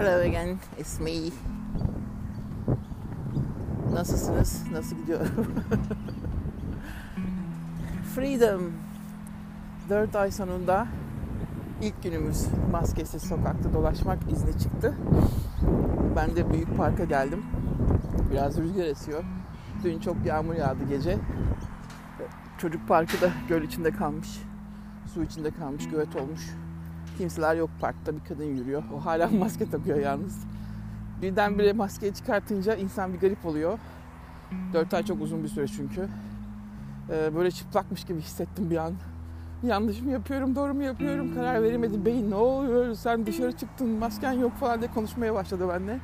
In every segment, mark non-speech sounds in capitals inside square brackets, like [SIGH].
Hello again, it's me. Nasılsınız? Nasıl gidiyor? [LAUGHS] Freedom. 4 ay sonunda ilk günümüz maskesiz sokakta dolaşmak izni çıktı. Ben de büyük parka geldim. Biraz rüzgar esiyor. Dün çok yağmur yağdı gece. Çocuk parkı da göl içinde kalmış. Su içinde kalmış, gölet olmuş. Kimseler yok parkta. Bir kadın yürüyor. O hala [LAUGHS] maske takıyor yalnız. Birdenbire maskeyi çıkartınca insan bir garip oluyor. 4 ay çok uzun bir süre çünkü. Ee, böyle çıplakmış gibi hissettim bir an. Yanlış mı yapıyorum, doğru mu yapıyorum karar veremedim. Beyin ne oluyor, sen dışarı çıktın, masken yok falan diye konuşmaya başladı benimle.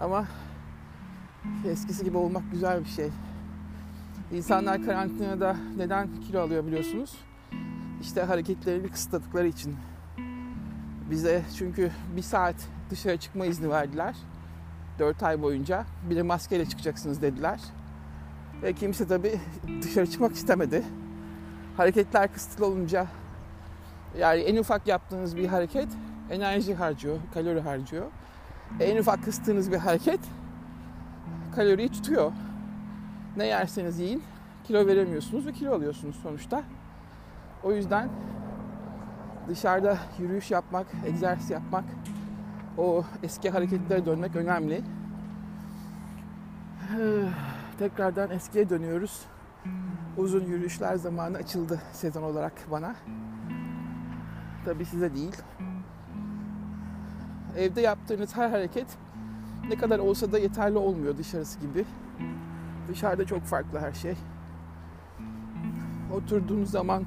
Ama eskisi gibi olmak güzel bir şey. İnsanlar karantinada neden kilo alıyor biliyorsunuz? İşte hareketlerini kısıtladıkları için. Bize çünkü bir saat dışarı çıkma izni verdiler. 4 ay boyunca. Bir maskeyle çıkacaksınız dediler. Ve kimse tabii dışarı çıkmak istemedi. Hareketler kısıtlı olunca yani en ufak yaptığınız bir hareket enerji harcıyor, kalori harcıyor. En ufak kıstığınız bir hareket kaloriyi tutuyor. Ne yerseniz yiyin kilo veremiyorsunuz ve kilo alıyorsunuz sonuçta. O yüzden dışarıda yürüyüş yapmak, egzersiz yapmak, o eski hareketlere dönmek önemli. [SIGHS] Tekrardan eskiye dönüyoruz. Uzun yürüyüşler zamanı açıldı sezon olarak bana. Tabii size değil. Evde yaptığınız her hareket ne kadar olsa da yeterli olmuyor dışarısı gibi. Dışarıda çok farklı her şey. Oturduğunuz zaman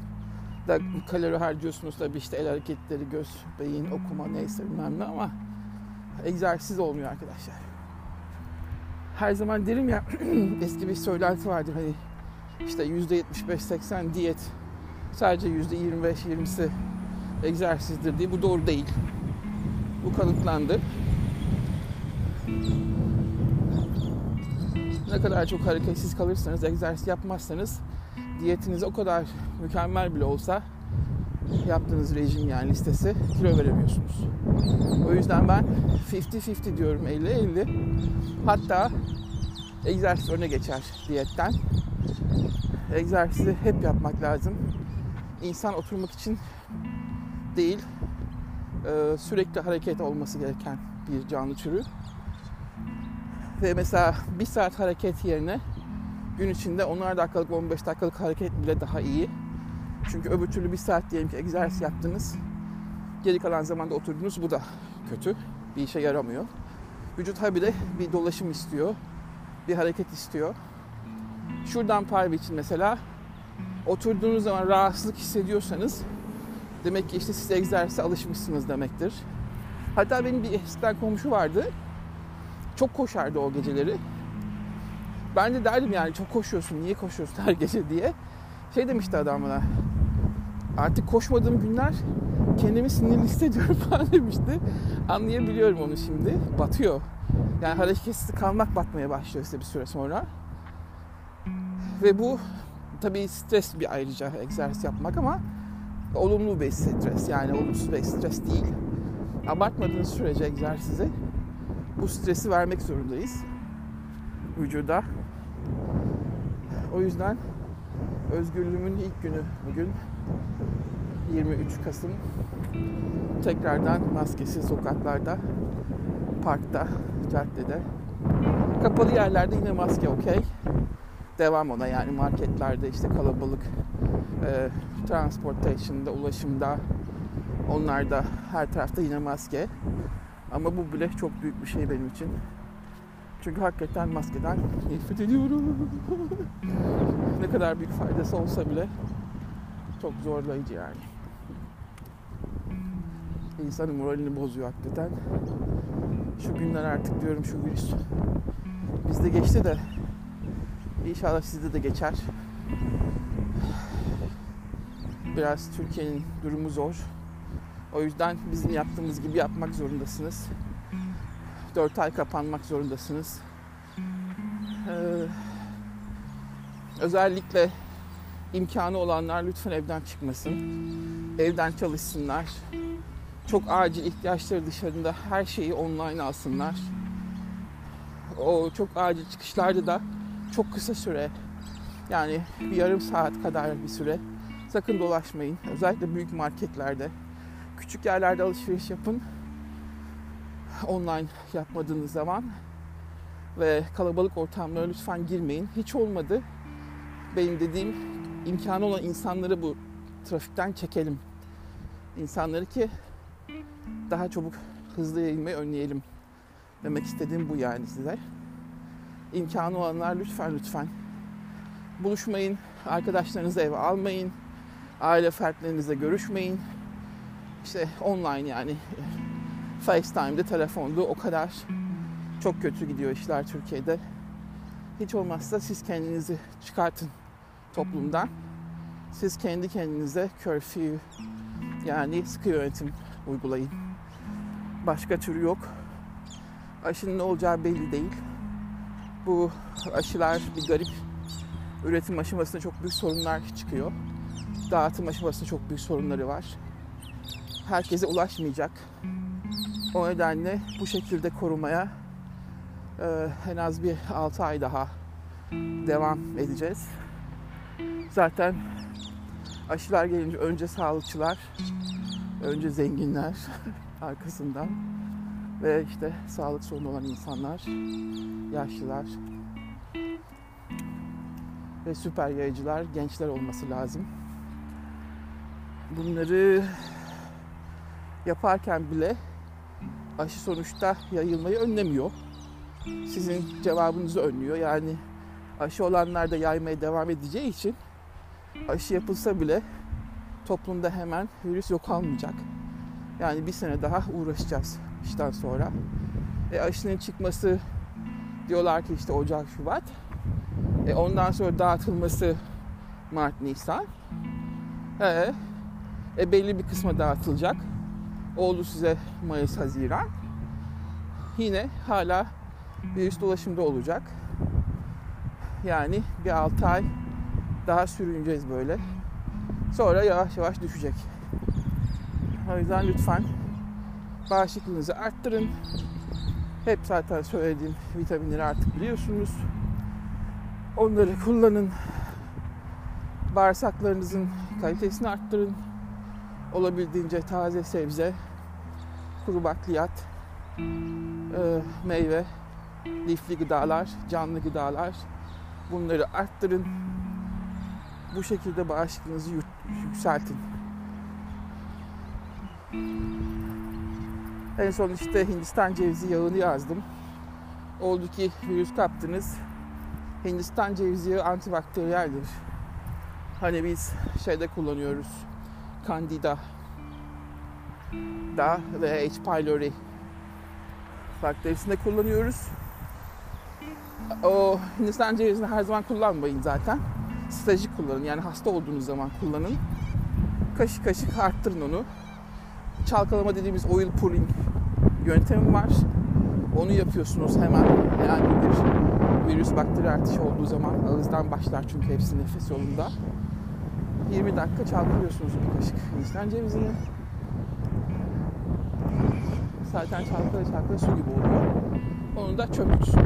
da kalori harcıyorsunuz tabii işte el hareketleri, göz, beyin, okuma neyse bilmem ne ama egzersiz olmuyor arkadaşlar. Her zaman derim ya [CLEARS THROAT] eski bir söylenti vardır hani işte %75-80 diyet sadece %25-20'si egzersizdir diye bu doğru değil. Bu kanıtlandı. Ne kadar çok hareketsiz kalırsanız, egzersiz yapmazsanız diyetiniz o kadar mükemmel bile olsa yaptığınız rejim yani listesi kilo veremiyorsunuz. O yüzden ben 50-50 diyorum 50-50. Hatta egzersiz öne geçer diyetten. Egzersizi hep yapmak lazım. İnsan oturmak için değil, sürekli hareket olması gereken bir canlı türü. Ve mesela bir saat hareket yerine gün içinde 10'ar dakikalık 15 dakikalık hareket bile daha iyi. Çünkü öbür türlü bir saat diyelim ki egzersiz yaptınız. Geri kalan zamanda oturdunuz bu da kötü. Bir işe yaramıyor. Vücut tabi de bir dolaşım istiyor. Bir hareket istiyor. Şuradan parvi için mesela oturduğunuz zaman rahatsızlık hissediyorsanız demek ki işte siz egzersize alışmışsınız demektir. Hatta benim bir eskiden komşu vardı. Çok koşardı o geceleri. Ben de derdim yani çok koşuyorsun, niye koşuyorsun her gece diye. Şey demişti adam bana, artık koşmadığım günler kendimi sinirli hissediyorum [LAUGHS] falan demişti. Anlayabiliyorum onu şimdi. Batıyor. Yani hareketsiz kalmak batmaya başlıyor işte bir süre sonra. Ve bu tabii stres bir ayrıca egzersiz yapmak ama olumlu bir stres yani olumsuz bir stres değil. Abartmadığınız sürece egzersizi bu stresi vermek zorundayız vücuda. O yüzden özgürlüğümün ilk günü bugün 23 Kasım tekrardan maskesiz sokaklarda, parkta, caddede. Kapalı yerlerde yine maske okey. Devam ona yani marketlerde işte kalabalık e, transportation'da, ulaşımda onlarda her tarafta yine maske. Ama bu bile çok büyük bir şey benim için. Çünkü hakikaten maskeden nefret ediyorum. [LAUGHS] ne kadar büyük faydası olsa bile çok zorlayıcı yani. İnsanın moralini bozuyor hakikaten. Şu günler artık diyorum şu virüs bizde geçti de inşallah sizde de geçer. Biraz Türkiye'nin durumu zor. O yüzden bizim yaptığımız gibi yapmak zorundasınız. 4 ay kapanmak zorundasınız. Ee, özellikle imkanı olanlar lütfen evden çıkmasın. Evden çalışsınlar. çok acil ihtiyaçları dışarında her şeyi online alsınlar. O çok acil çıkışlarda da çok kısa süre yani bir yarım saat kadar bir süre sakın dolaşmayın. Özellikle büyük marketlerde. Küçük yerlerde alışveriş yapın. Online yapmadığınız zaman ve kalabalık ortamlara lütfen girmeyin. Hiç olmadı. Benim dediğim imkanı olan insanları bu trafikten çekelim. İnsanları ki daha çabuk hızlı yayılmayı önleyelim. Demek istediğim bu yani size. İmkanı olanlar lütfen lütfen buluşmayın. Arkadaşlarınızı eve almayın. Aile fertlerinizle görüşmeyin. İşte online yani FaceTime'de, telefonda o kadar çok kötü gidiyor işler Türkiye'de. Hiç olmazsa siz kendinizi çıkartın toplumdan. Siz kendi kendinize curfew yani sıkı yönetim uygulayın. Başka türü yok. Aşının ne olacağı belli değil. Bu aşılar bir garip üretim aşamasında çok büyük sorunlar çıkıyor. Dağıtım aşamasında çok büyük sorunları var. Herkese ulaşmayacak. O nedenle bu şekilde korumaya e, en az bir 6 ay daha devam edeceğiz. Zaten aşılar gelince önce sağlıkçılar, önce zenginler [LAUGHS] arkasından ve işte sağlık sorunu olan insanlar, yaşlılar ve süper yayıcılar, gençler olması lazım. Bunları yaparken bile aşı sonuçta yayılmayı önlemiyor. Sizin cevabınızı önlüyor. Yani aşı olanlar da yaymaya devam edeceği için aşı yapılsa bile toplumda hemen virüs yok almayacak. Yani bir sene daha uğraşacağız işten sonra. E aşının çıkması diyorlar ki işte Ocak, Şubat. E ondan sonra dağıtılması Mart, Nisan. E, e belli bir kısma dağıtılacak. Oldu size Mayıs, Haziran. Yine hala virüs dolaşımda olacak. Yani bir 6 ay daha sürüneceğiz böyle. Sonra yavaş yavaş düşecek. O yüzden lütfen bağışıklığınızı arttırın. Hep zaten söylediğim vitaminleri artık biliyorsunuz. Onları kullanın. Bağırsaklarınızın kalitesini arttırın. Olabildiğince taze sebze, kuru bakliyat, e, meyve, lifli gıdalar, canlı gıdalar bunları arttırın. Bu şekilde bağışıklığınızı yükseltin. En son işte Hindistan cevizi yağını yazdım. Oldu ki virüs kaptınız. Hindistan cevizi yağı antibakteriyeldir. Hani biz şeyde kullanıyoruz. Candida da ve H. pylori bakterisinde kullanıyoruz. O Hindistan cevizini her zaman kullanmayın zaten. Stratejik kullanın. Yani hasta olduğunuz zaman kullanın. Kaşık kaşık arttırın onu. Çalkalama dediğimiz oil pulling yöntemi var. Onu yapıyorsunuz hemen. Yani bir virüs bakteri artışı olduğu zaman ağızdan başlar çünkü hepsi nefes yolunda. 20 dakika çalkalıyorsunuz bir kaşık Hindistan cevizini. Zaten çalkala çalkala su gibi oluyor. Onu da çöp kutusuna.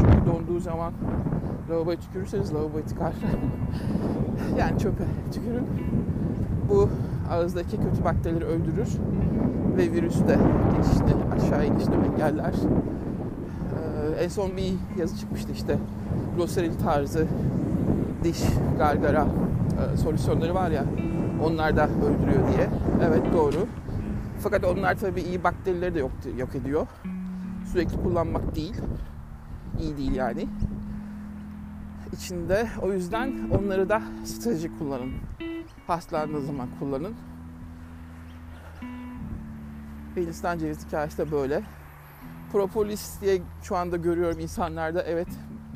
Çünkü donduğu zaman lavaboya tükürürseniz lavaboya tıkar. [LAUGHS] yani çöpe tükürün. Bu ağızdaki kötü bakterileri öldürür ve virüsü de geçişini aşağı inişini engeller. Ee, en son bir yazı çıkmıştı işte glossary tarzı diş gargara e, solüsyonları var ya onlar da öldürüyor diye. Evet doğru. Fakat onlar tabii iyi bakterileri de yok, yok ediyor. Sürekli kullanmak değil. İyi değil yani. İçinde o yüzden onları da stratejik kullanın. Hastalandığınız zaman kullanın. Hindistan cevizi hikayesi de böyle. Propolis diye şu anda görüyorum insanlarda. Evet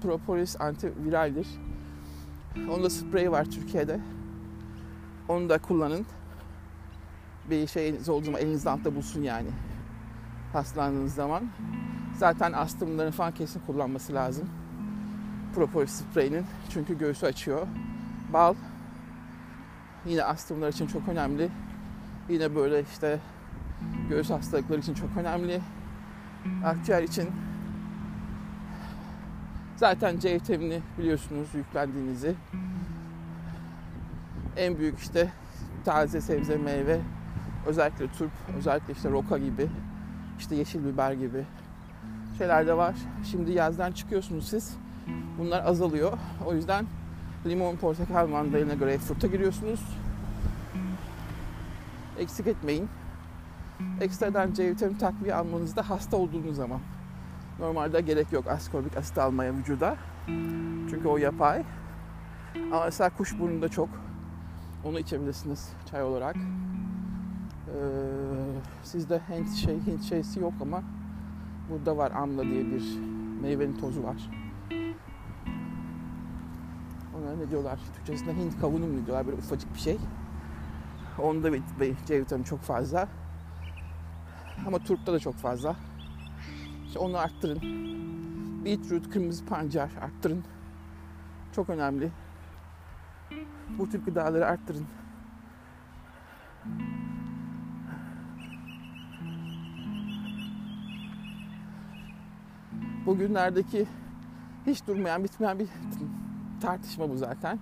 propolis antiviraldir. Onun da spreyi var Türkiye'de. Onu da kullanın. Bir şeyiniz olduğu zaman elinizde altta bulsun yani. Hastalandığınız zaman. Zaten astımların falan kesin kullanması lazım. Propolis spreyinin. Çünkü göğsü açıyor. Bal yine astımlar için çok önemli. Yine böyle işte göğüs hastalıkları için çok önemli. Akciğer için zaten C vitamini biliyorsunuz yüklendiğinizi. En büyük işte taze sebze meyve özellikle turp, özellikle işte roka gibi, işte yeşil biber gibi şeyler de var. Şimdi yazdan çıkıyorsunuz siz. Bunlar azalıyor. O yüzden limon, portakal, mandalina, greyfurt'a giriyorsunuz. Eksik etmeyin. Ekstradan C vitamini takviye almanızda hasta olduğunuz zaman. Normalde gerek yok askorbik asit almaya vücuda. Çünkü o yapay. Ama mesela kuşburnunda çok. Onu içebilirsiniz çay olarak. Ee, sizde Hint şey Hint şeysi yok ama burada var amla diye bir meyvenin tozu var. Ona ne diyorlar? Türkçesinde Hint kavunu mu diyorlar? Böyle ufacık bir şey. Onda C vitamini çok fazla. Ama turpta da çok fazla. İşte onu arttırın. Beetroot, kırmızı pancar arttırın. Çok önemli. Bu tür gıdaları arttırın. Bugünlerdeki hiç durmayan, bitmeyen bir tartışma bu zaten.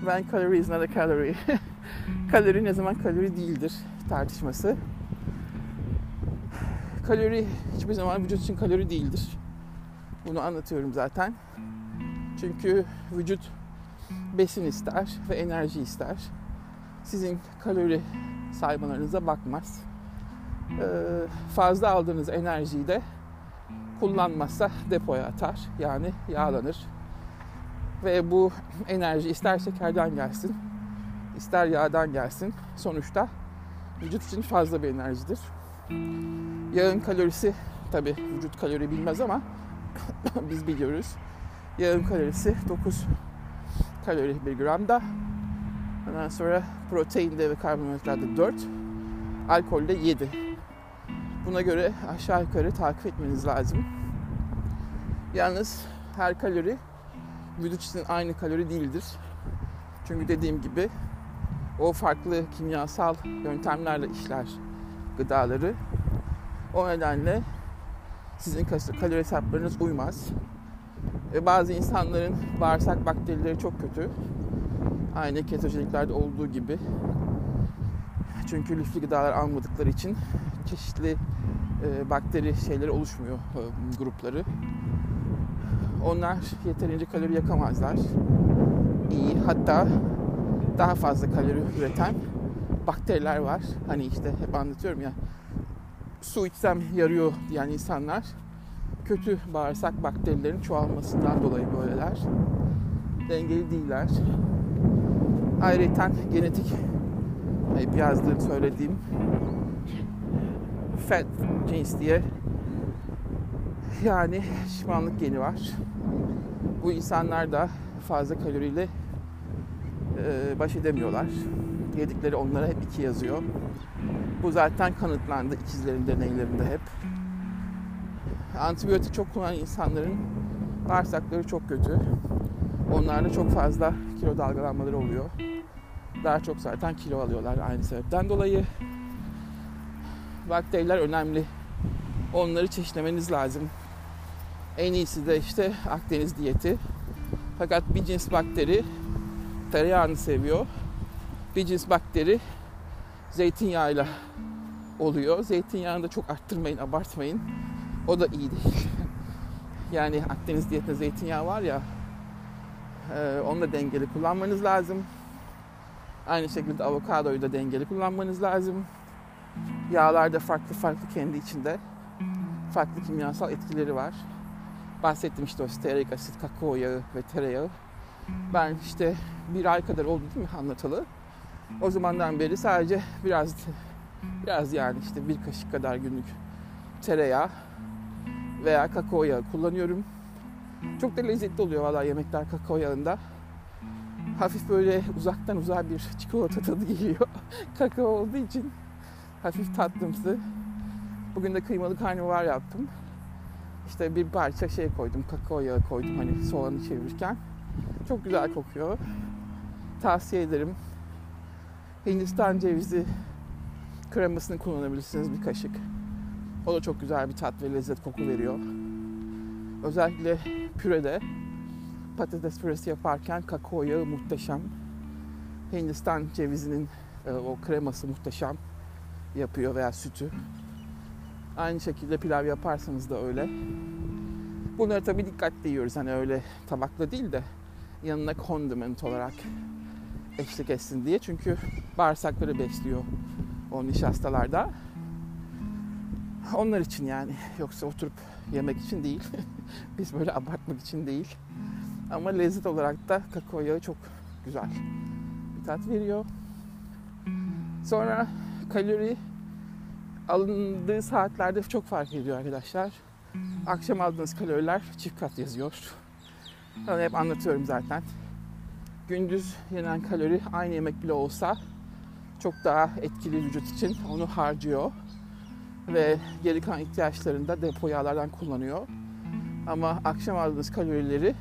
When calorie is not a calorie. [LAUGHS] kalori ne zaman kalori değildir tartışması. Kalori hiçbir zaman vücut için kalori değildir. Bunu anlatıyorum zaten. Çünkü vücut besin ister ve enerji ister. Sizin kalori saymalarınıza bakmaz. Ee, fazla aldığınız enerjiyi de kullanmazsa depoya atar. Yani yağlanır. Ve bu enerji ister şekerden gelsin, ister yağdan gelsin. Sonuçta vücut için fazla bir enerjidir. Yağın kalorisi tabi vücut kalori bilmez ama [COUGHS] biz biliyoruz. Yağın kalorisi 9 kalori bir gramda. Ondan sonra proteinde ve karbonhidratta 4, alkolde 7. Buna göre aşağı yukarı takip etmeniz lazım. Yalnız her kalori vücut için aynı kalori değildir. Çünkü dediğim gibi o farklı kimyasal yöntemlerle işler gıdaları. O nedenle sizin kalori hesaplarınız uymaz. Ve bazı insanların bağırsak bakterileri çok kötü. Aynı ketojeniklerde olduğu gibi. Çünkü lifli gıdalar almadıkları için çeşitli e, bakteri şeyleri oluşmuyor e, grupları. Onlar yeterince kalori yakamazlar. İyi hatta daha fazla kalori üreten bakteriler var. Hani işte hep anlatıyorum ya su içsem yarıyor diyen insanlar kötü bağırsak bakterilerin çoğalmasından dolayı böyleler. Dengeli değiller. Ayrıca genetik hep yazdığım söylediğim fat cins diye yani şişmanlık geni var. Bu insanlar da fazla kaloriyle e, baş edemiyorlar. Yedikleri onlara hep iki yazıyor. Bu zaten kanıtlandı ikizlerin deneylerinde hep. Antibiyotik çok kullanan insanların bağırsakları çok kötü. Onlarda çok fazla kilo dalgalanmaları oluyor. Daha çok zaten kilo alıyorlar aynı sebepten dolayı. Bakteriler önemli. Onları çeşitlemeniz lazım. En iyisi de işte Akdeniz diyeti. Fakat bir cins bakteri tereyağını seviyor. Bir cins bakteri zeytinyağıyla oluyor. Zeytinyağını da çok arttırmayın, abartmayın. O da iyi değil. [LAUGHS] yani Akdeniz diyetinde zeytinyağı var ya e, onu da dengeli kullanmanız lazım. Aynı şekilde avokadoyu da dengeli kullanmanız lazım. Yağlarda farklı farklı kendi içinde farklı kimyasal etkileri var. Bahsettim işte o stearik asit, kakao yağı ve tereyağı. Ben işte bir ay kadar oldu değil mi anlatalı. O zamandan beri sadece biraz biraz yani işte bir kaşık kadar günlük tereyağı veya kakao yağı kullanıyorum. Çok da lezzetli oluyor valla yemekler kakao yağında. Hafif böyle uzaktan uzağa bir çikolata tadı geliyor. [LAUGHS] kakao olduğu için hafif tatlımsı. Bugün de kıymalı karnabahar yaptım. İşte bir parça şey koydum, kakao yağı koydum hani soğanı çevirirken. Çok güzel kokuyor. Tavsiye ederim. Hindistan cevizi kremasını kullanabilirsiniz bir kaşık. O da çok güzel bir tat ve lezzet koku veriyor. Özellikle pürede patates püresi yaparken kakao yağı muhteşem. Hindistan cevizinin e, o kreması muhteşem yapıyor veya sütü. Aynı şekilde pilav yaparsanız da öyle. Bunları tabii dikkatli yiyoruz. Hani öyle tabakla değil de yanına condiment olarak eşlik etsin diye. Çünkü bağırsakları besliyor o nişastalarda. Onlar için yani. Yoksa oturup yemek için değil. [LAUGHS] Biz böyle abartmak için değil. Ama lezzet olarak da kakao yağı çok güzel bir tat veriyor. Sonra kalori alındığı saatlerde çok fark ediyor arkadaşlar. Akşam aldığınız kaloriler çift kat yazıyor. Onu hep anlatıyorum zaten. Gündüz yenen kalori aynı yemek bile olsa çok daha etkili vücut için onu harcıyor. Ve geri kalan ihtiyaçlarını da depo yağlardan kullanıyor. Ama akşam aldığınız kalorileri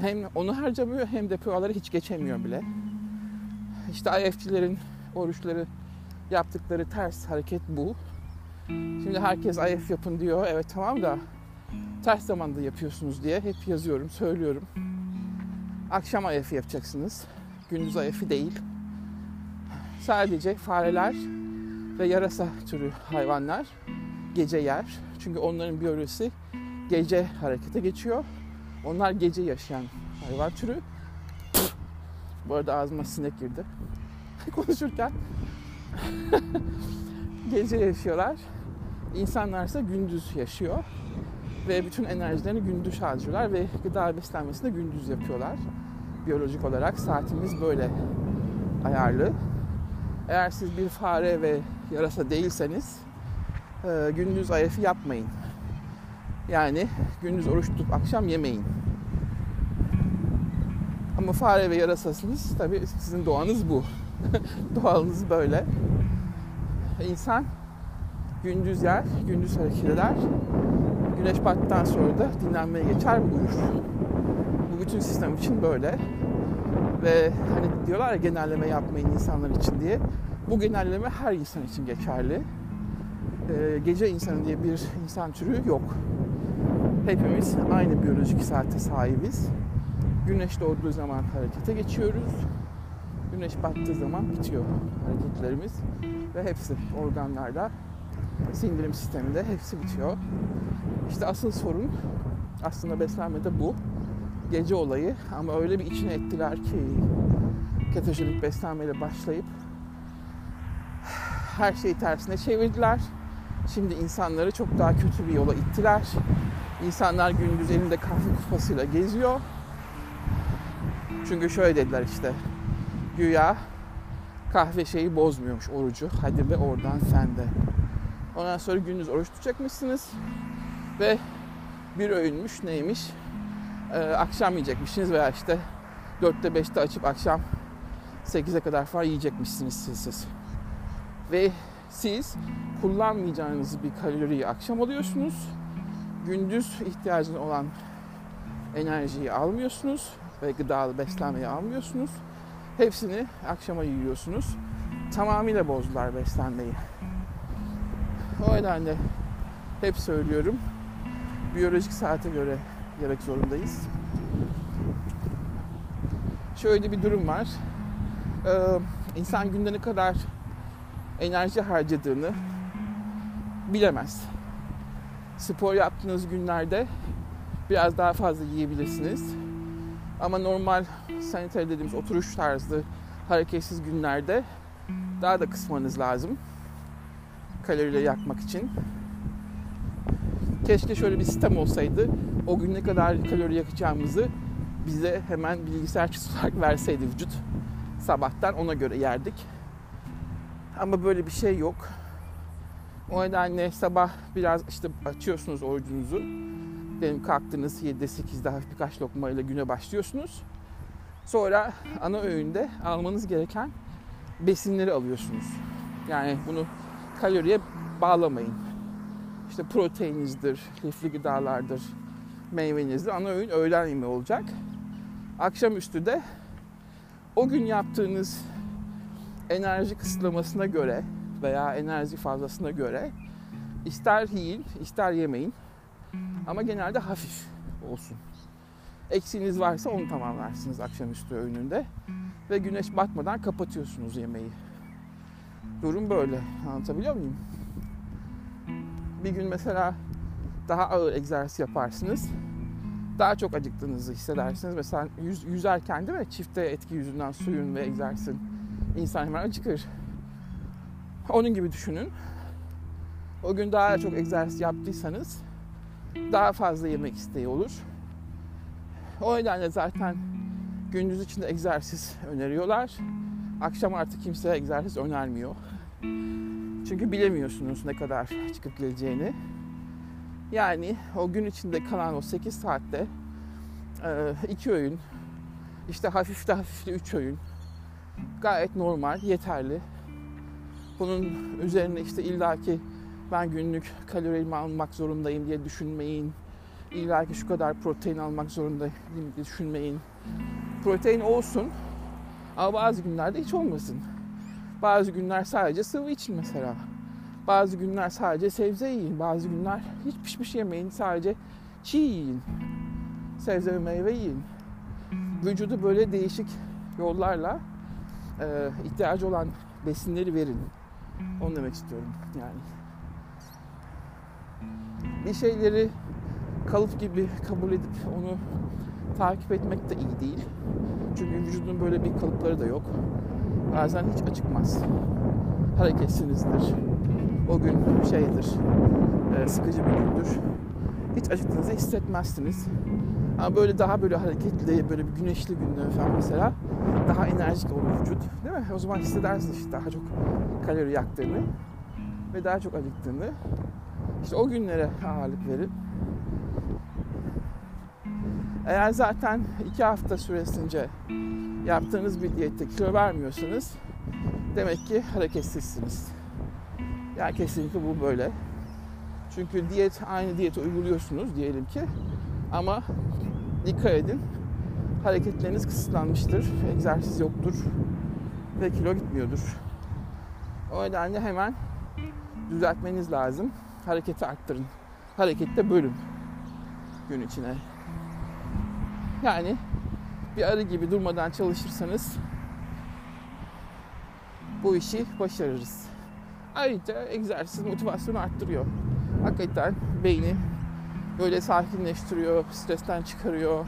hem onu harcamıyor hem depo yağları hiç geçemiyor bile. İşte IF'cilerin oruçları yaptıkları ters hareket bu. Şimdi herkes IF yapın diyor. Evet tamam da ters zamanda yapıyorsunuz diye hep yazıyorum, söylüyorum. Akşam IF yapacaksınız. Gündüz IF'i değil. Sadece fareler ve yarasa türü hayvanlar gece yer. Çünkü onların biyolojisi gece harekete geçiyor. Onlar gece yaşayan hayvan türü. Bu arada ağzıma sinek girdi. [LAUGHS] Konuşurken [LAUGHS] gece yaşıyorlar. İnsanlar ise gündüz yaşıyor. Ve bütün enerjilerini gündüz harcıyorlar ve gıda beslenmesini de gündüz yapıyorlar. Biyolojik olarak saatimiz böyle ayarlı. Eğer siz bir fare ve yarasa değilseniz e, gündüz ayafı yapmayın. Yani gündüz oruç tutup akşam yemeyin. Ama fare ve yarasasınız tabii sizin doğanız bu. [LAUGHS] Doğalınız böyle. İnsan gündüz yer, gündüz hareket eder. Güneş battıktan sonra da dinlenmeye geçer ve uyur. Bu bütün sistem için böyle. Ve hani diyorlar ya genelleme yapmayın insanlar için diye. Bu genelleme her insan için geçerli. Ee, gece insanı diye bir insan türü yok. Hepimiz aynı biyolojik saate sahibiz. Güneş doğduğu zaman harekete geçiyoruz. Güneş battığı zaman bitiyor hareketlerimiz. Ve hepsi organlarda, sindirim sisteminde hepsi bitiyor. İşte asıl sorun aslında beslenmede bu. Gece olayı ama öyle bir içine ettiler ki ketojenik beslenmeyle başlayıp her şeyi tersine çevirdiler. Şimdi insanları çok daha kötü bir yola ittiler. İnsanlar gündüz elinde kahve kupasıyla geziyor. Çünkü şöyle dediler işte. Güya kahve şeyi bozmuyormuş orucu. Hadi be oradan sen de. Ondan sonra gündüz oruç tutacakmışsınız. Ve bir öğünmüş neymiş? Ee, akşam yiyecekmişsiniz veya işte 4'te 5'te açıp akşam 8'e kadar falan yiyecekmişsiniz siz, siz. Ve siz kullanmayacağınız bir kaloriyi akşam alıyorsunuz. Gündüz ihtiyacın olan enerjiyi almıyorsunuz ve gıdalı beslenmeyi almıyorsunuz. Hepsini akşama yiyorsunuz. Tamamıyla bozdular beslenmeyi. O nedenle hep söylüyorum. Biyolojik saate göre yemek zorundayız. Şöyle bir durum var. Ee, insan günde ne kadar enerji harcadığını bilemez. Spor yaptığınız günlerde biraz daha fazla yiyebilirsiniz. Ama normal saniter dediğimiz oturuş tarzı hareketsiz günlerde daha da kısmanız lazım. Kalorileri yakmak için. Keşke şöyle bir sistem olsaydı. O gün ne kadar kalori yakacağımızı bize hemen bilgisayar [LAUGHS] olarak verseydi vücut. Sabahtan ona göre yerdik. Ama böyle bir şey yok. O nedenle sabah biraz işte açıyorsunuz orucunuzu. Benim kalktınız 7'de 8'de hafif birkaç lokmayla güne başlıyorsunuz. Sonra ana öğünde almanız gereken besinleri alıyorsunuz. Yani bunu kaloriye bağlamayın. İşte proteininizdir, lifli gıdalardır, meyvenizdir. Ana öğün öğlen yemeği olacak. Akşamüstü de o gün yaptığınız enerji kısıtlamasına göre veya enerji fazlasına göre ister yiyin, ister yemeyin. Ama genelde hafif olsun. Eksiğiniz varsa onu tamamlarsınız akşamüstü öğününde. Ve güneş batmadan kapatıyorsunuz yemeği. Durum böyle. Anlatabiliyor muyum? Bir gün mesela daha ağır egzersiz yaparsınız. Daha çok acıktığınızı hissedersiniz. Mesela yüz, yüzerken değil mi? Çifte etki yüzünden suyun ve egzersizin insan hemen acıkır. Onun gibi düşünün. O gün daha çok egzersiz yaptıysanız daha fazla yemek isteği olur. O nedenle zaten gündüz içinde egzersiz öneriyorlar. Akşam artık kimse egzersiz önermiyor. Çünkü bilemiyorsunuz ne kadar çıkıp geleceğini. Yani o gün içinde kalan o 8 saatte iki öğün, işte hafif de hafif de 3 öğün gayet normal, yeterli. Bunun üzerine işte illaki ben günlük kalorimi almak zorundayım diye düşünmeyin. İlla ki şu kadar protein almak zorundayım diye düşünmeyin. Protein olsun ama bazı günlerde hiç olmasın. Bazı günler sadece sıvı için mesela. Bazı günler sadece sebze yiyin. Bazı günler hiç pişmiş yemeyin. Sadece çiğ yiyin. Sebze ve meyve yiyin. Vücudu böyle değişik yollarla e, ihtiyacı olan besinleri verin. Onu demek istiyorum yani. Bir şeyleri kalıp gibi kabul edip onu takip etmek de iyi değil. Çünkü vücudun böyle bir kalıpları da yok. Bazen hiç acıkmaz. Hareketsinizdir. O gün şeydir, e, sıkıcı bir gündür. Hiç acıktığınızı hissetmezsiniz. Ama böyle daha böyle hareketli, böyle bir güneşli günde falan mesela daha enerjik olur vücut. Değil mi? O zaman hissedersiniz işte daha çok kalori yaktığını ve daha çok acıktığını. İşte o günlere ağırlık verin. Eğer zaten iki hafta süresince yaptığınız bir diyette kilo vermiyorsanız demek ki hareketsizsiniz. Yani kesinlikle bu böyle. Çünkü diyet aynı diyeti uyguluyorsunuz diyelim ki ama dikkat edin hareketleriniz kısıtlanmıştır, egzersiz yoktur ve kilo gitmiyordur. O nedenle hemen düzeltmeniz lazım. Hareketi arttırın. Harekette bölün gün içine. Yani bir arı gibi durmadan çalışırsanız bu işi başarırız. Ayrıca egzersiz motivasyonu arttırıyor. Hakikaten beyni böyle sakinleştiriyor, stresten çıkarıyor,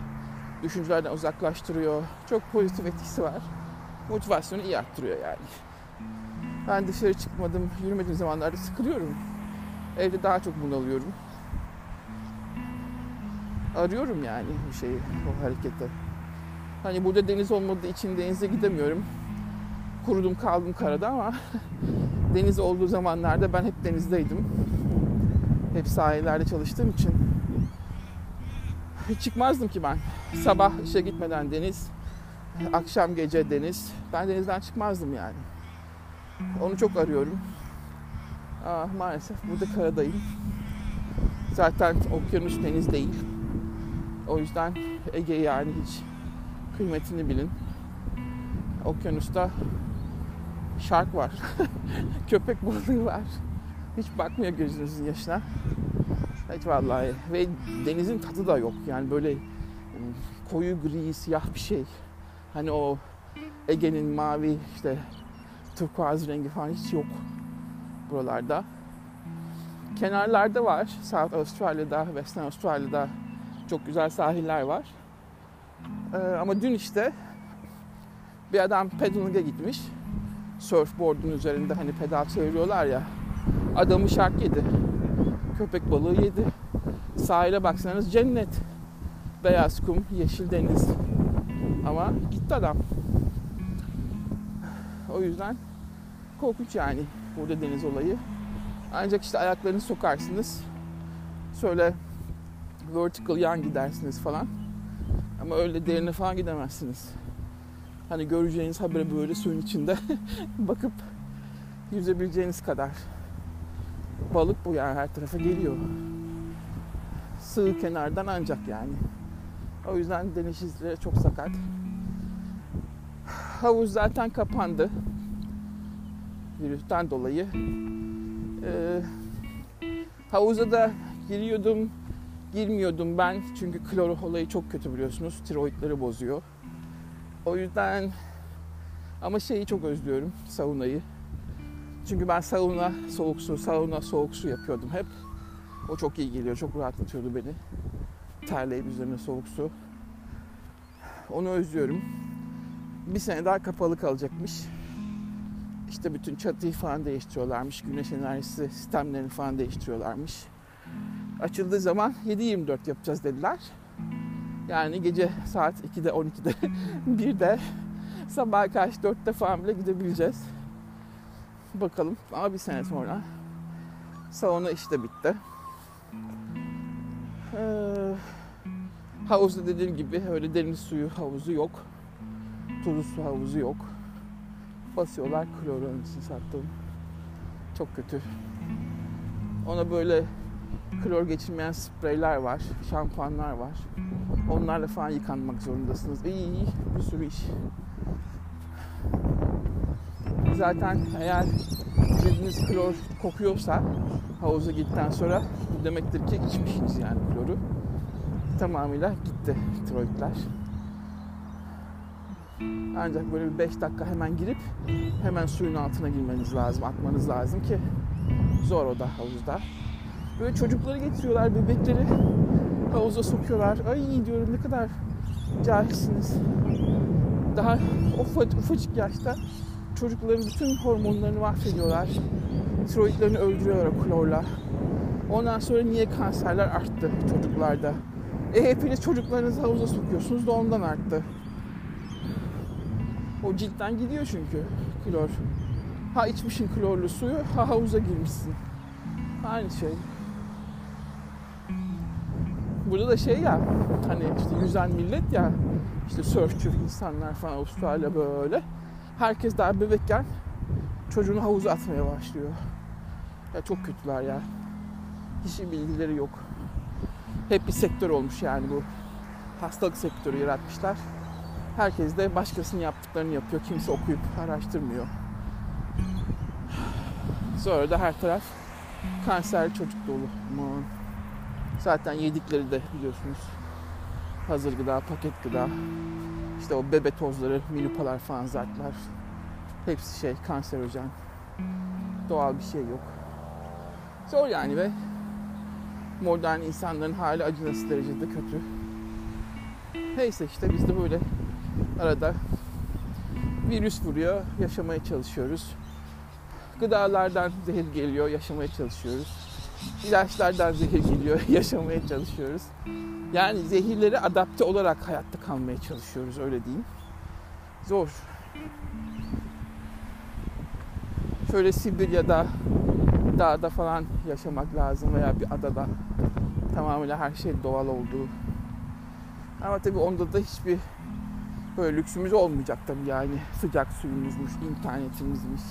düşüncelerden uzaklaştırıyor. Çok pozitif etkisi var. Motivasyonu iyi arttırıyor yani. Ben dışarı çıkmadım, yürümediğim zamanlarda sıkılıyorum. Evde daha çok bunalıyorum. Arıyorum yani bir şeyi, o hareketi. Hani burada deniz olmadığı için denize gidemiyorum. Kurudum kaldım karada ama [LAUGHS] deniz olduğu zamanlarda ben hep denizdeydim. Hep sahillerde çalıştığım için çıkmazdım ki ben. Sabah işe gitmeden deniz, akşam gece deniz. Ben denizden çıkmazdım yani. Onu çok arıyorum. Aa, maalesef burada karadayım. Zaten okyanus deniz değil. O yüzden Ege yani hiç kıymetini bilin. Okyanusta şark var. [LAUGHS] Köpek balığı var. Hiç bakmıyor gözünüzün yaşına. Hiç vallahi. Ve denizin tadı da yok. Yani böyle koyu gri, siyah bir şey. Hani o Ege'nin mavi işte turkuaz rengi falan hiç yok buralarda. Kenarlarda var. South Australia'da, Western Australia'da çok güzel sahiller var. Ee, ama dün işte bir adam pedaling'e gitmiş. Surfboard'un üzerinde hani pedal çeviriyorlar ya. Adamı şark yedi. Köpek balığı yedi. Sahile baksanız cennet. Beyaz kum, yeşil deniz. Ama gitti adam. O yüzden korkunç yani burada deniz olayı. Ancak işte ayaklarını sokarsınız. Şöyle vertical yan gidersiniz falan. Ama öyle derine falan gidemezsiniz. Hani göreceğiniz habire böyle suyun içinde [LAUGHS] bakıp yüzebileceğiniz kadar. Balık bu yani her tarafa geliyor. Sığ kenardan ancak yani. O yüzden deniz izleri çok sakat. Havuz zaten kapandı. Virüsten dolayı e, havuza da giriyordum, girmiyordum ben. Çünkü klor olayı çok kötü biliyorsunuz. Tiroidleri bozuyor. O yüzden ama şeyi çok özlüyorum, saunayı. Çünkü ben sauna soğuk su, sauna soğuk su yapıyordum hep. O çok iyi geliyor, çok rahatlatıyordu beni. Terleyip üzerine soğuk su. Onu özlüyorum. Bir sene daha kapalı kalacakmış. İşte bütün çatıyı falan değiştiriyorlarmış. Güneş enerjisi sistemlerini falan değiştiriyorlarmış. Açıldığı zaman 7-24 yapacağız dediler. Yani gece saat 2'de, 12'de, 1'de, sabah kaç 4'te falan bile gidebileceğiz. Bakalım ama bir sene sonra sauna işte bitti. Ee, havuzda dediğim gibi öyle deniz suyu havuzu yok. Tuzlu su havuzu yok. Basıyorlar kloru öncesi sattım. Çok kötü. Ona böyle klor geçirmeyen spreyler var, şampuanlar var. Onlarla falan yıkanmak zorundasınız. İyi bir sürü iş. Zaten eğer cildiniz klor kokuyorsa havuza gittikten sonra demektir ki içmişsiniz yani kloru. Tamamıyla gitti tiroidler. Ancak böyle bir 5 dakika hemen girip hemen suyun altına girmeniz lazım, atmanız lazım ki zor o da havuzda. Böyle çocukları getiriyorlar, bebekleri havuza sokuyorlar. Ay diyorum ne kadar cahilsiniz. Daha ufacık, ufacık yaşta çocukların bütün hormonlarını mahvediyorlar. Tiroidlerini öldürüyorlar klorla. Ondan sonra niye kanserler arttı çocuklarda? E hepiniz çocuklarınızı havuza sokuyorsunuz da ondan arttı. O ciltten gidiyor çünkü klor. Ha içmişsin klorlu suyu, ha havuza girmişsin. Aynı şey. Burada da şey ya, hani işte yüzen millet ya, işte sörfçü insanlar falan Avustralya böyle. Herkes daha bebekken çocuğunu havuza atmaya başlıyor. Ya çok kötüler ya. Hiç bilgileri yok. Hep bir sektör olmuş yani bu. Hastalık sektörü yaratmışlar. Herkes de başkasının yaptıklarını yapıyor. Kimse okuyup araştırmıyor. Sonra da her taraf kanser çocuk dolu. Aman. Zaten yedikleri de biliyorsunuz hazır gıda, paket gıda. İşte o bebe tozları, minupalar falan zatlar. Hepsi şey kanserojen. Doğal bir şey yok. Zor yani ve modern insanların hali acınası derecede kötü. Neyse işte biz de böyle arada virüs vuruyor, yaşamaya çalışıyoruz. Gıdalardan zehir geliyor, yaşamaya çalışıyoruz. İlaçlardan zehir geliyor, [LAUGHS] yaşamaya çalışıyoruz. Yani zehirlere adapte olarak hayatta kalmaya çalışıyoruz, öyle diyeyim. Zor. Şöyle Sibirya'da, dağda falan yaşamak lazım veya bir adada. Tamamıyla her şey doğal olduğu. Ama tabii onda da hiçbir böyle lüksümüz olmayacak tabii yani. Sıcak suyumuzmuş, internetimizmiş.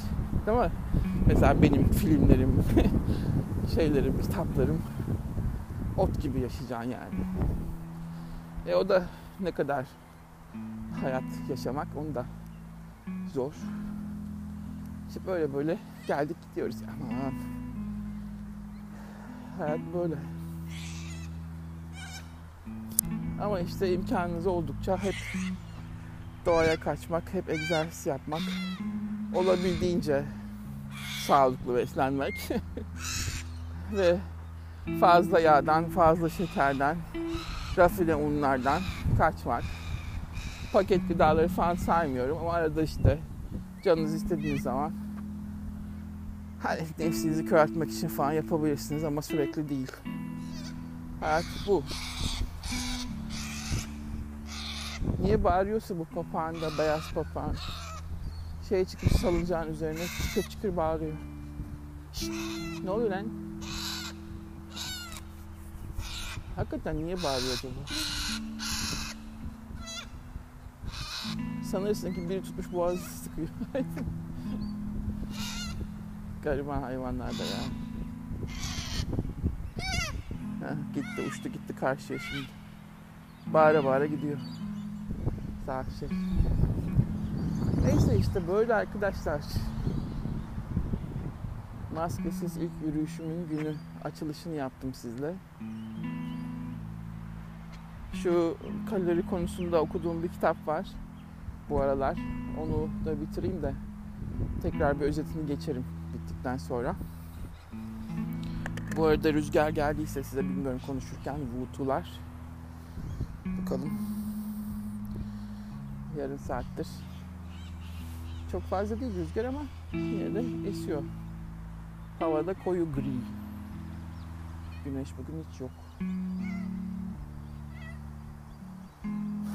Değil mi? [LAUGHS] Mesela benim filmlerim, [LAUGHS] şeylerim, kitaplarım ot gibi yaşayacaksın yani. E o da ne kadar hayat yaşamak onu da zor. İşte böyle böyle geldik gidiyoruz. Aman. Hayat böyle. Ama işte imkanınız oldukça hep doğaya kaçmak, hep egzersiz yapmak, olabildiğince sağlıklı beslenmek [LAUGHS] ve fazla yağdan, fazla şekerden, rafine unlardan kaçmak. Paket gıdaları falan saymıyorum ama arada işte canınız istediğiniz zaman hani nefsinizi köreltmek için falan yapabilirsiniz ama sürekli değil. Hayat bu. Niye bağırıyorsa bu papağan da beyaz papağan? Şey çıkmış salıncağın üzerine çıkır çıkır bağırıyor. Şşt, ne oluyor lan? Hakikaten niye bağırıyor acaba? Sanırsın ki biri tutmuş boğazı sıkıyor. [LAUGHS] Gariban hayvanlar da ya. Heh, gitti uçtu gitti karşıya şimdi. Bağıra bağıra gidiyor. Şey. Neyse işte böyle arkadaşlar. Maskesiz ilk yürüyüşümün günü açılışını yaptım sizle. Şu kalori konusunda okuduğum bir kitap var bu aralar. Onu da bitireyim de tekrar bir özetini geçerim bittikten sonra. Bu arada rüzgar geldiyse size bilmiyorum konuşurken vutular. Bakalım. Yarım saattir. Çok fazla değil rüzgar ama yine de esiyor. Havada koyu gri. Güneş bugün hiç yok.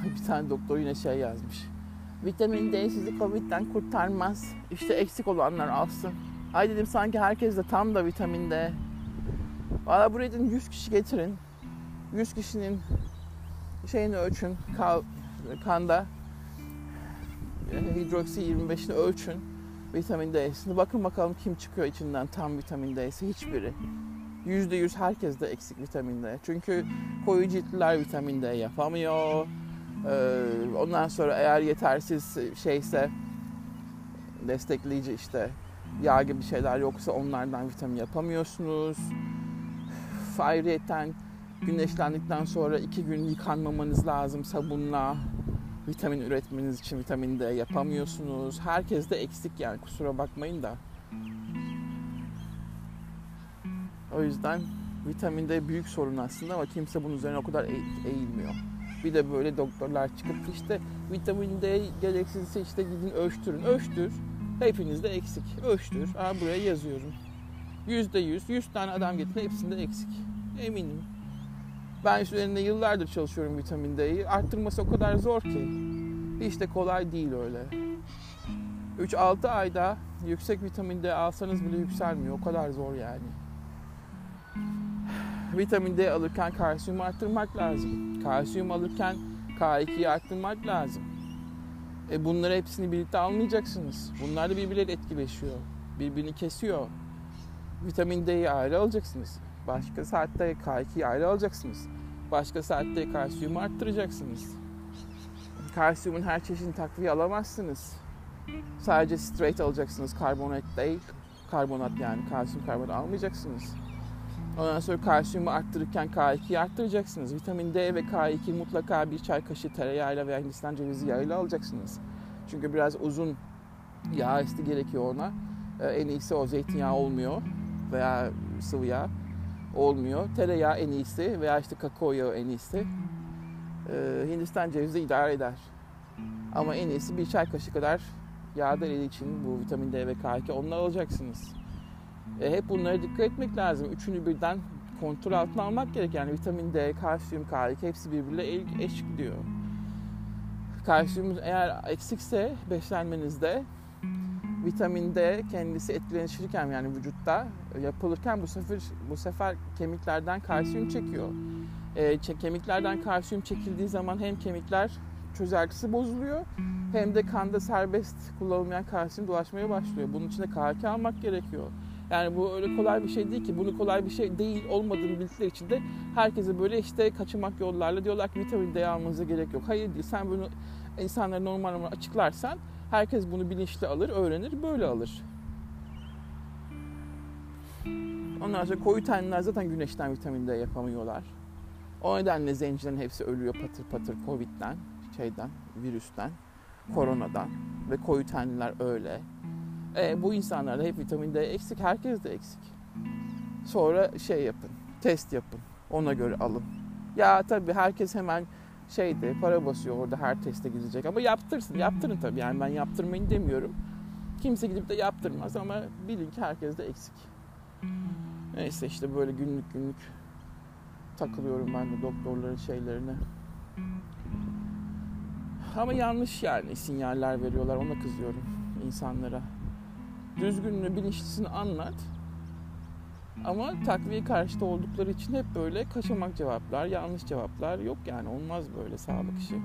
[LAUGHS] bir tane doktor yine şey yazmış. Vitamin D sizi Covid'den kurtarmaz. İşte eksik olanlar alsın. Ay dedim sanki herkes de tam da vitamin D. Valla buraya dedim 100 kişi getirin. 100 kişinin şeyini ölçün. Kal, kanda hidroksi 25'ini ölçün. Vitamin D'sini. Bakın bakalım kim çıkıyor içinden tam vitamin D'si. Hiçbiri. %100 herkes de eksik vitamin D. Çünkü koyu ciltliler vitamin D yapamıyor. Ee, ondan sonra eğer yetersiz şeyse destekleyici işte yağ gibi şeyler yoksa onlardan vitamin yapamıyorsunuz. Ayrıyeten güneşlendikten sonra iki gün yıkanmamanız lazım sabunla. Vitamin üretmeniz için vitamin D yapamıyorsunuz. Herkes de eksik yani kusura bakmayın da. O yüzden vitamin D büyük sorun aslında ama kimse bunun üzerine o kadar eğilmiyor. Bir de böyle doktorlar çıkıp işte vitamin D gereksizse işte gidin ölçtürün. Ölçtür. Hepiniz de eksik. Ölçtür. Aa, buraya yazıyorum. Yüzde yüz. Yüz tane adam getirin hepsinde eksik. Eminim. Ben üzerinde yıllardır çalışıyorum vitamin D'yi. Arttırması o kadar zor ki. Hiç de kolay değil öyle. 3-6 ayda yüksek vitamin D alsanız bile yükselmiyor. O kadar zor yani. Vitamin D alırken kalsiyum arttırmak lazım. Kalsiyum alırken K2'yi arttırmak lazım. E bunları hepsini birlikte almayacaksınız. Bunlar da birbirleri etkileşiyor. Birbirini kesiyor. Vitamin D'yi ayrı alacaksınız. Başka saatte K2'yi ayrı alacaksınız. Başka saatte kalsiyumu arttıracaksınız. Kalsiyumun her çeşidini takviye alamazsınız. Sadece straight alacaksınız. Karbonat değil. Karbonat yani kalsiyum karbonat almayacaksınız. Ondan sonra kalsiyumu arttırırken K2'yi arttıracaksınız. Vitamin D ve K2 mutlaka bir çay kaşığı tereyağıyla veya Hindistan cevizi yağıyla alacaksınız. Çünkü biraz uzun yağ esti gerekiyor ona. Ee, en iyisi o zeytinyağı olmuyor veya sıvı yağ olmuyor. Tereyağı en iyisi veya işte kakao yağı en iyisi. Ee, Hindistan cevizi idare eder. Ama en iyisi bir çay kaşığı kadar yağ deli için bu vitamin D ve K2 onları alacaksınız. E, hep bunlara dikkat etmek lazım. Üçünü birden kontrol altına almak gerek. Yani vitamin D, kalsiyum, K2 hepsi birbiriyle eş gidiyor. Kalsiyum eğer eksikse beslenmenizde vitamin D kendisi etkileşirken yani vücutta yapılırken bu sefer bu sefer kemiklerden kalsiyum çekiyor. E, kemiklerden kalsiyum çekildiği zaman hem kemikler çözeltisi bozuluyor hem de kanda serbest kullanılmayan kalsiyum dolaşmaya başlıyor. Bunun için de K2 almak gerekiyor. Yani bu öyle kolay bir şey değil ki. Bunu kolay bir şey değil olmadığını bildikleri için de herkese böyle işte kaçınmak yollarla diyorlar ki vitamin D almanıza gerek yok. Hayır değil. Sen bunu insanlara normal normal açıklarsan herkes bunu bilinçli alır, öğrenir, böyle alır. Ondan sonra koyu tenliler zaten güneşten vitamin D yapamıyorlar. O nedenle zencilerin hepsi ölüyor patır patır Covid'den, şeyden, virüsten, koronadan ve koyu tenliler öyle. E, bu insanlarda hep vitamin D eksik, herkes de eksik. Sonra şey yapın, test yapın, ona göre alın. Ya tabii herkes hemen şeyde para basıyor orada her teste gidecek ama yaptırsın, yaptırın tabii yani ben yaptırmayın demiyorum. Kimse gidip de yaptırmaz ama bilin ki herkes de eksik. Neyse işte böyle günlük günlük takılıyorum ben de doktorların şeylerine. Ama yanlış yani sinyaller veriyorlar ona kızıyorum insanlara düzgününü, bilinçlisini anlat. Ama takviye karşıtı oldukları için hep böyle kaçamak cevaplar, yanlış cevaplar yok yani olmaz böyle sağlık işi.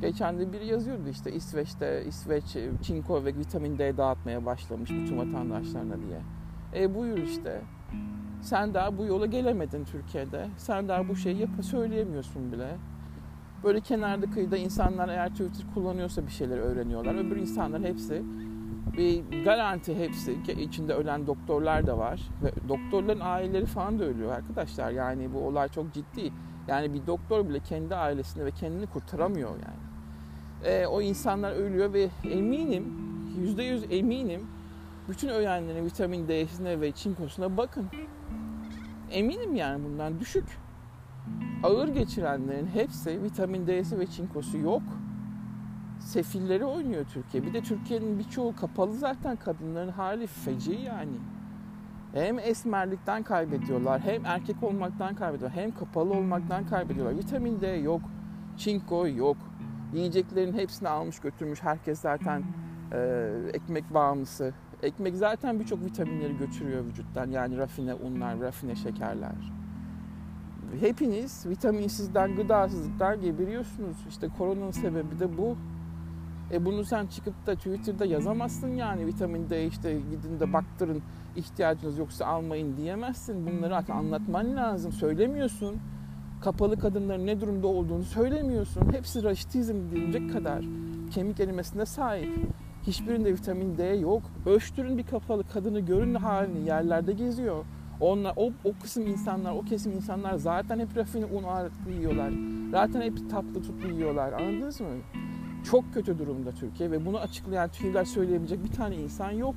Geçen de biri yazıyordu işte İsveç'te İsveç çinko ve vitamin D dağıtmaya başlamış bütün vatandaşlarına diye. E buyur işte. Sen daha bu yola gelemedin Türkiye'de. Sen daha bu şeyi yap söyleyemiyorsun bile. Böyle kenarda kıyıda insanlar eğer Twitter kullanıyorsa bir şeyler öğreniyorlar. Öbür insanlar hepsi bir garanti hepsi içinde ölen doktorlar da var ve doktorların aileleri falan da ölüyor arkadaşlar. Yani bu olay çok ciddi. Yani bir doktor bile kendi ailesini ve kendini kurtaramıyor yani. E, o insanlar ölüyor ve eminim yüzde yüz eminim bütün öğrenlerin vitamin D'sine ve çinkosuna bakın. Eminim yani bundan düşük. Ağır geçirenlerin hepsi vitamin D'si ve çinkosu yok sefilleri oynuyor Türkiye. Bir de Türkiye'nin birçoğu kapalı zaten kadınların hali feci yani. Hem esmerlikten kaybediyorlar, hem erkek olmaktan kaybediyorlar, hem kapalı olmaktan kaybediyorlar. Vitamin D yok, çinko yok. Yiyeceklerin hepsini almış götürmüş. Herkes zaten e, ekmek bağımlısı. Ekmek zaten birçok vitaminleri götürüyor vücuttan. Yani rafine unlar, rafine şekerler. Hepiniz vitaminsizden, gıdasızlıktan geberiyorsunuz. İşte koronanın sebebi de bu. E bunu sen çıkıp da Twitter'da yazamazsın yani vitamin D işte gidin de baktırın ihtiyacınız yoksa almayın diyemezsin. Bunları anlatman lazım. Söylemiyorsun. Kapalı kadınların ne durumda olduğunu söylemiyorsun. Hepsi raşitizm denilecek kadar kemik erimesine sahip. Hiçbirinde vitamin D yok. Ölçtürün bir kapalı kadını görün halini yerlerde geziyor. Onlar, o, o kısım insanlar, o kesim insanlar zaten hep rafine un ağırlıklı yiyorlar. Zaten hep tatlı tutlu yiyorlar. Anladınız mı? Çok kötü durumda Türkiye ve bunu açıklayan tüyler söyleyebilecek bir tane insan yok.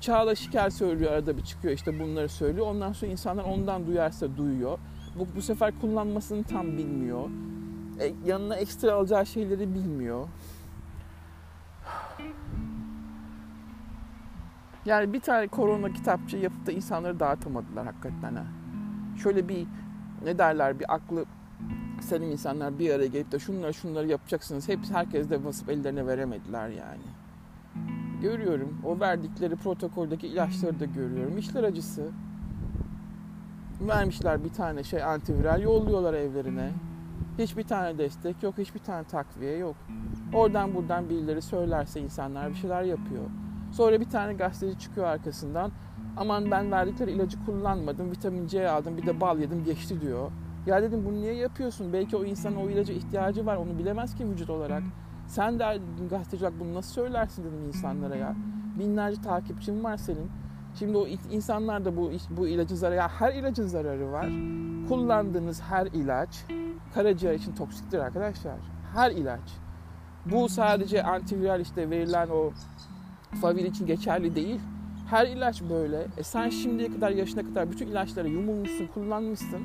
Çağla Şiker söylüyor arada bir çıkıyor işte bunları söylüyor. Ondan sonra insanlar ondan duyarsa duyuyor. Bu, bu sefer kullanmasını tam bilmiyor. E, yanına ekstra alacağı şeyleri bilmiyor. Yani bir tane korona kitapçı yapıp da insanları dağıtamadılar hakikaten ha. Şöyle bir ne derler bir aklı senin insanlar bir araya gelip de şunları şunları yapacaksınız. Hep herkes de basıp ellerine veremediler yani. Görüyorum. O verdikleri protokoldeki ilaçları da görüyorum. İşler acısı. Vermişler bir tane şey antiviral yolluyorlar evlerine. Hiçbir tane destek yok, hiçbir tane takviye yok. Oradan buradan birileri söylerse insanlar bir şeyler yapıyor. Sonra bir tane gazeteci çıkıyor arkasından. Aman ben verdikleri ilacı kullanmadım, vitamin C aldım, bir de bal yedim geçti diyor. Ya dedim bunu niye yapıyorsun? Belki o insanın o ilaca ihtiyacı var. Onu bilemez ki vücut olarak. Sen de gazeteci olarak bunu nasıl söylersin dedim insanlara ya. Binlerce takipçin var senin. Şimdi o insanlar da bu bu ilacın zararı, ya her ilacın zararı var. Kullandığınız her ilaç karaciğer için toksiktir arkadaşlar. Her ilaç. Bu sadece antiviral işte verilen o favil için geçerli değil. Her ilaç böyle. E sen şimdiye kadar yaşına kadar bütün ilaçları yumulmuşsun, kullanmışsın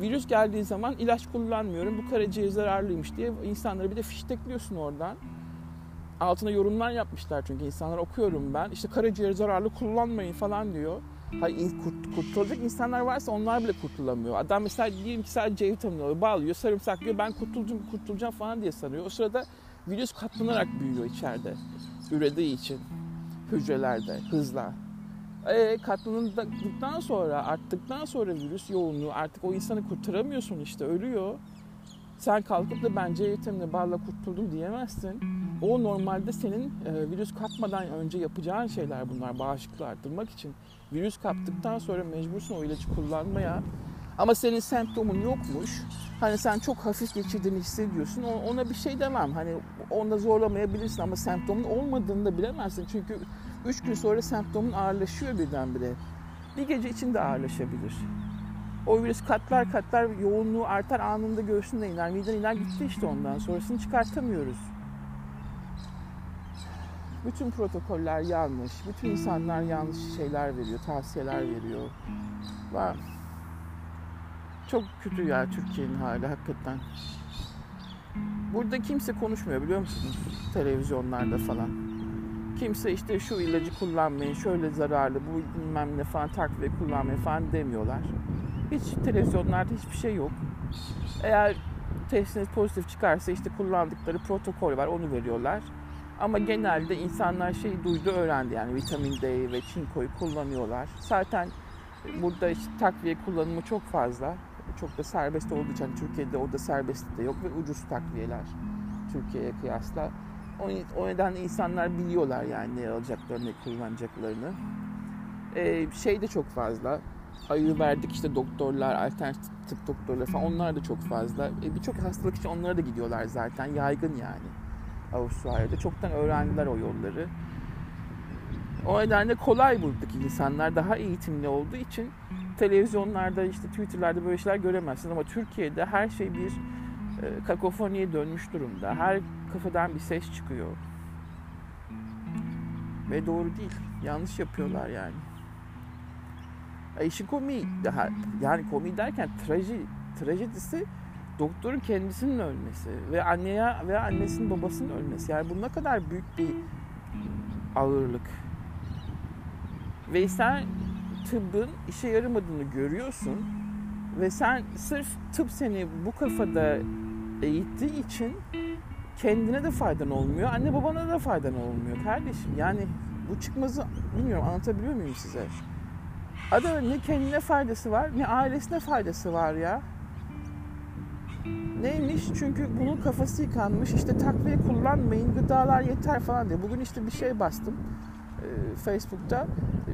virüs geldiği zaman ilaç kullanmıyorum bu karaciğer zararlıymış diye insanları bir de fiştekliyorsun oradan. Altına yorumlar yapmışlar çünkü insanlar okuyorum ben. İşte karaciğer zararlı kullanmayın falan diyor. Hayır, kurt, kurtulacak insanlar varsa onlar bile kurtulamıyor. Adam mesela diyelim ki sadece C vitamini alıyor, bağlıyor, sarımsak diyor ben kurtulacağım, kurtulacağım falan diye sanıyor. O sırada virüs katlanarak büyüyor içeride. Ürediği için hücrelerde hızla. E, katlanıldıktan sonra, arttıktan sonra virüs yoğunluğu artık o insanı kurtaramıyorsun işte ölüyor. Sen kalkıp da ben C vitamini barla kurtuldum diyemezsin. O normalde senin e, virüs kapmadan önce yapacağın şeyler bunlar bağışıklığı arttırmak için. Virüs kaptıktan sonra mecbursun o ilacı kullanmaya. Ama senin semptomun yokmuş. Hani sen çok hafif geçirdiğini hissediyorsun. Ona bir şey demem. Hani onda zorlamayabilirsin ama semptomun olmadığını da bilemezsin. Çünkü 3 gün sonra semptomun ağırlaşıyor birdenbire. Bir gece içinde ağırlaşabilir. O virüs katlar katlar yoğunluğu artar anında göğsünde iner, miden iner gitti işte ondan sonrasını çıkartamıyoruz. Bütün protokoller yanlış, bütün insanlar yanlış şeyler veriyor, tavsiyeler veriyor. Var. Çok kötü ya Türkiye'nin hali hakikaten. Burada kimse konuşmuyor biliyor musunuz? Televizyonlarda falan. Kimse işte şu ilacı kullanmayın, şöyle zararlı, bu bilmem ne falan takviye kullanmayın falan demiyorlar. Hiç televizyonlarda hiçbir şey yok. Eğer testiniz pozitif çıkarsa işte kullandıkları protokol var onu veriyorlar. Ama genelde insanlar şey duydu öğrendi yani vitamin D ve çinkoyu kullanıyorlar. Zaten burada işte takviye kullanımı çok fazla. Çok da serbest olduğu için Türkiye'de orada serbest de yok ve ucuz takviyeler Türkiye'ye kıyasla. O, nedenle insanlar biliyorlar yani ne alacaklarını, ne kullanacaklarını. Ee, şey de çok fazla. Ayı verdik işte doktorlar, alternatif tıp doktorları falan onlar da çok fazla. Ee, Birçok hastalık için onlara da gidiyorlar zaten. Yaygın yani Avustralya'da. Çoktan öğrendiler o yolları. O nedenle kolay buradaki insanlar daha eğitimli olduğu için televizyonlarda işte Twitter'larda böyle şeyler göremezsin ama Türkiye'de her şey bir e, kakofoniye dönmüş durumda. Her kafadan bir ses çıkıyor. Ve doğru değil. Yanlış yapıyorlar yani. E işin komiği daha yani komiği derken traji trajedisi doktorun kendisinin ölmesi ve anneye ve annesinin babasının ölmesi. Yani bu ne kadar büyük bir ağırlık. Ve sen tıbbın işe yaramadığını görüyorsun ve sen sırf tıp seni bu kafada eğittiği için kendine de faydan olmuyor, anne babana da faydan olmuyor kardeşim. Yani bu çıkmazı bilmiyorum anlatabiliyor muyum size? Adamın ne kendine faydası var ne ailesine faydası var ya. Neymiş? Çünkü bunun kafası yıkanmış. İşte takviye kullanmayın, gıdalar yeter falan diye. Bugün işte bir şey bastım e, Facebook'ta.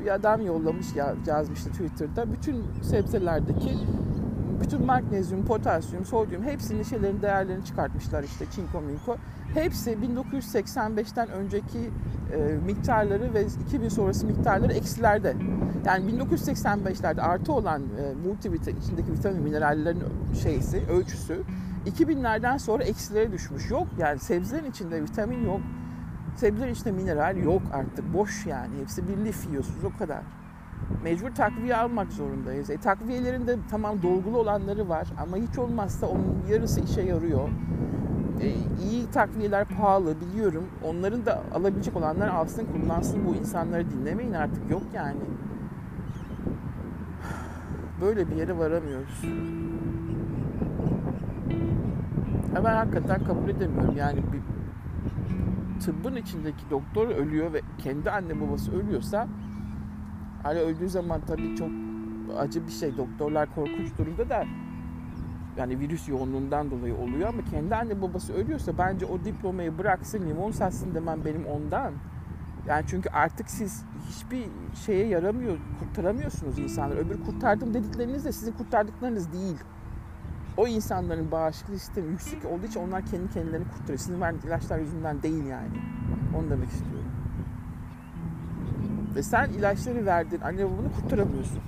Bir adam yollamış, yazmıştı Twitter'da. Bütün sebzelerdeki bütün magnezyum, potasyum, sodyum hepsinin şeylerin değerlerini çıkartmışlar işte çinko minko. Hepsi 1985'ten önceki e, miktarları ve 2000 sonrası miktarları eksilerde. Yani 1985'lerde artı olan e, multivitamin içindeki vitamin minerallerin şeysi, ölçüsü 2000'lerden sonra eksilere düşmüş. Yok yani sebzelerin içinde vitamin yok. Sebzelerin içinde mineral yok artık. Boş yani. Hepsi bir lif yiyorsunuz o kadar. Mecbur takviye almak zorundayız. E, takviyelerin de tamam dolgulu olanları var ama hiç olmazsa onun yarısı işe yarıyor. E, iyi takviyeler pahalı biliyorum. Onların da alabilecek olanlar alsın kullansın bu insanları dinlemeyin artık yok yani. Böyle bir yere varamıyoruz. Ya ben hakikaten kabul edemiyorum. Yani bir tıbbın içindeki doktor ölüyor ve kendi anne babası ölüyorsa hani öldüğü zaman tabii çok acı bir şey. Doktorlar korkunç durumda da yani virüs yoğunluğundan dolayı oluyor ama kendi anne babası ölüyorsa bence o diplomayı bıraksın limon satsın demem benim ondan. Yani çünkü artık siz hiçbir şeye yaramıyor, kurtaramıyorsunuz insanları. Öbür kurtardım dedikleriniz de sizin kurtardıklarınız değil. O insanların bağışıklık sistemi yüksek olduğu için onlar kendi kendilerini kurtarıyor. Sizin verdiğiniz ilaçlar yüzünden değil yani. Onu demek istiyorum. Ve sen ilaçları verdin, anne babanı kurtaramıyorsun.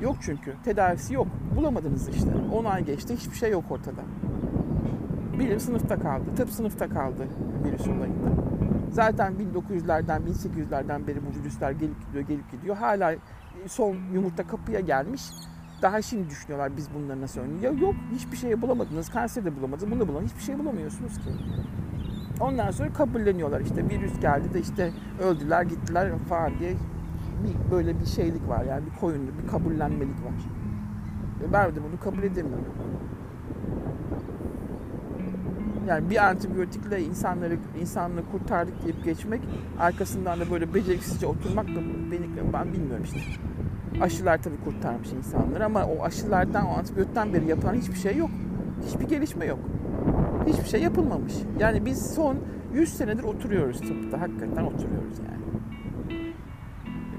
Yok çünkü. Tedavisi yok. Bulamadınız işte. 10 ay geçti. Hiçbir şey yok ortada. Bilim sınıfta kaldı. Tıp sınıfta kaldı virüs olayında. Zaten 1900'lerden 1800'lerden beri bu virüsler gelip gidiyor gelip gidiyor. Hala son yumurta kapıya gelmiş. Daha şimdi düşünüyorlar biz bunları nasıl önleyeceğiz. Yok hiçbir şey bulamadınız. Kanser de bulamadınız. Bunu da bulamadınız. Hiçbir şey bulamıyorsunuz ki. Ondan sonra kabulleniyorlar işte virüs geldi de işte öldüler gittiler falan diye bir böyle bir şeylik var yani bir koyunlu bir kabullenmelik var. Ben de bunu kabul edemiyorum. Yani bir antibiyotikle insanları insanlığı kurtardık deyip geçmek, arkasından da böyle beceriksizce oturmak da beni ben bilmiyorum işte. Aşılar tabii kurtarmış insanları ama o aşılardan, o antibiyotikten beri yapılan hiçbir şey yok. Hiçbir gelişme yok. Hiçbir şey yapılmamış. Yani biz son 100 senedir oturuyoruz tıpta. Hakikaten oturuyoruz yani.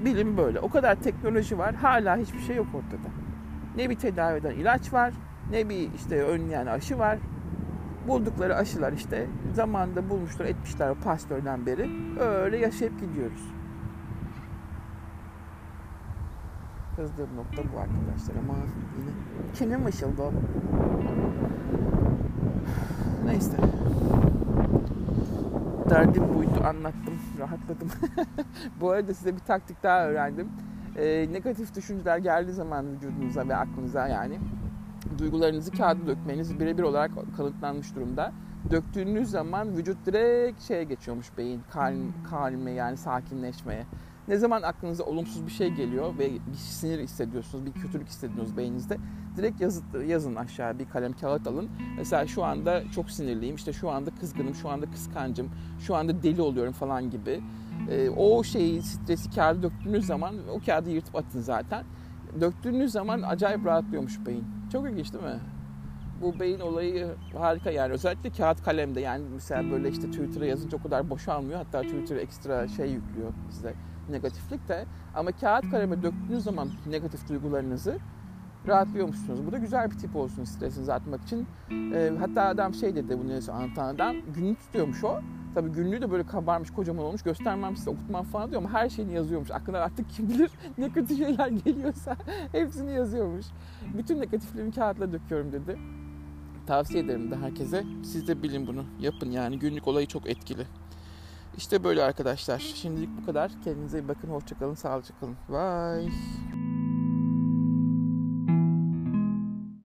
Bilim böyle. O kadar teknoloji var. Hala hiçbir şey yok ortada. Ne bir tedavi eden ilaç var, ne bir işte önleyen aşı var. Buldukları aşılar işte zamanında bulmuşlar, etmişler Pasteur'den beri. Öyle yaşayıp gidiyoruz. Kızdığım nokta bu arkadaşlar ama yine kimin mışıldı o? Neyse. Derdim buydu anlattım, rahatladım. [LAUGHS] bu arada size bir taktik daha öğrendim. Ee, negatif düşünceler geldiği zaman vücudunuza ve aklınıza yani duygularınızı kağıda dökmeniz birebir olarak kanıtlanmış durumda. Döktüğünüz zaman vücut direkt şeye geçiyormuş beyin, kalm, kalme yani sakinleşmeye. Ne zaman aklınıza olumsuz bir şey geliyor ve bir sinir hissediyorsunuz, bir kötülük hissediyorsunuz beyninizde direkt yazı, yazın aşağı bir kalem kağıt alın. Mesela şu anda çok sinirliyim, işte şu anda kızgınım, şu anda kıskancım, şu anda deli oluyorum falan gibi. Ee, o şeyi, stresi kağıda döktüğünüz zaman o kağıdı yırtıp atın zaten. Döktüğünüz zaman acayip rahatlıyormuş beyin. Çok ilginç değil mi? Bu beyin olayı harika yani. Özellikle kağıt kalemde yani mesela böyle işte Twitter'a yazınca o kadar boşalmıyor. Hatta Twitter ekstra şey yüklüyor size negatiflik de. Ama kağıt kaleme döktüğünüz zaman negatif duygularınızı rahatlıyormuşsunuz. Bu da güzel bir tip olsun stresinizi atmak için. E, hatta adam şey dedi bunu anlatan adam günlük tutuyormuş o. Tabii günlüğü de böyle kabarmış kocaman olmuş göstermem size okutmam falan diyor ama her şeyini yazıyormuş. Aklına artık kim bilir ne kötü şeyler geliyorsa [LAUGHS] hepsini yazıyormuş. Bütün negatiflerimi kağıtla döküyorum dedi. Tavsiye ederim de herkese. Siz de bilin bunu. Yapın yani günlük olayı çok etkili. İşte böyle arkadaşlar. Şimdilik bu kadar. Kendinize iyi bakın. Hoşçakalın. Sağlıcakla kalın. Bye.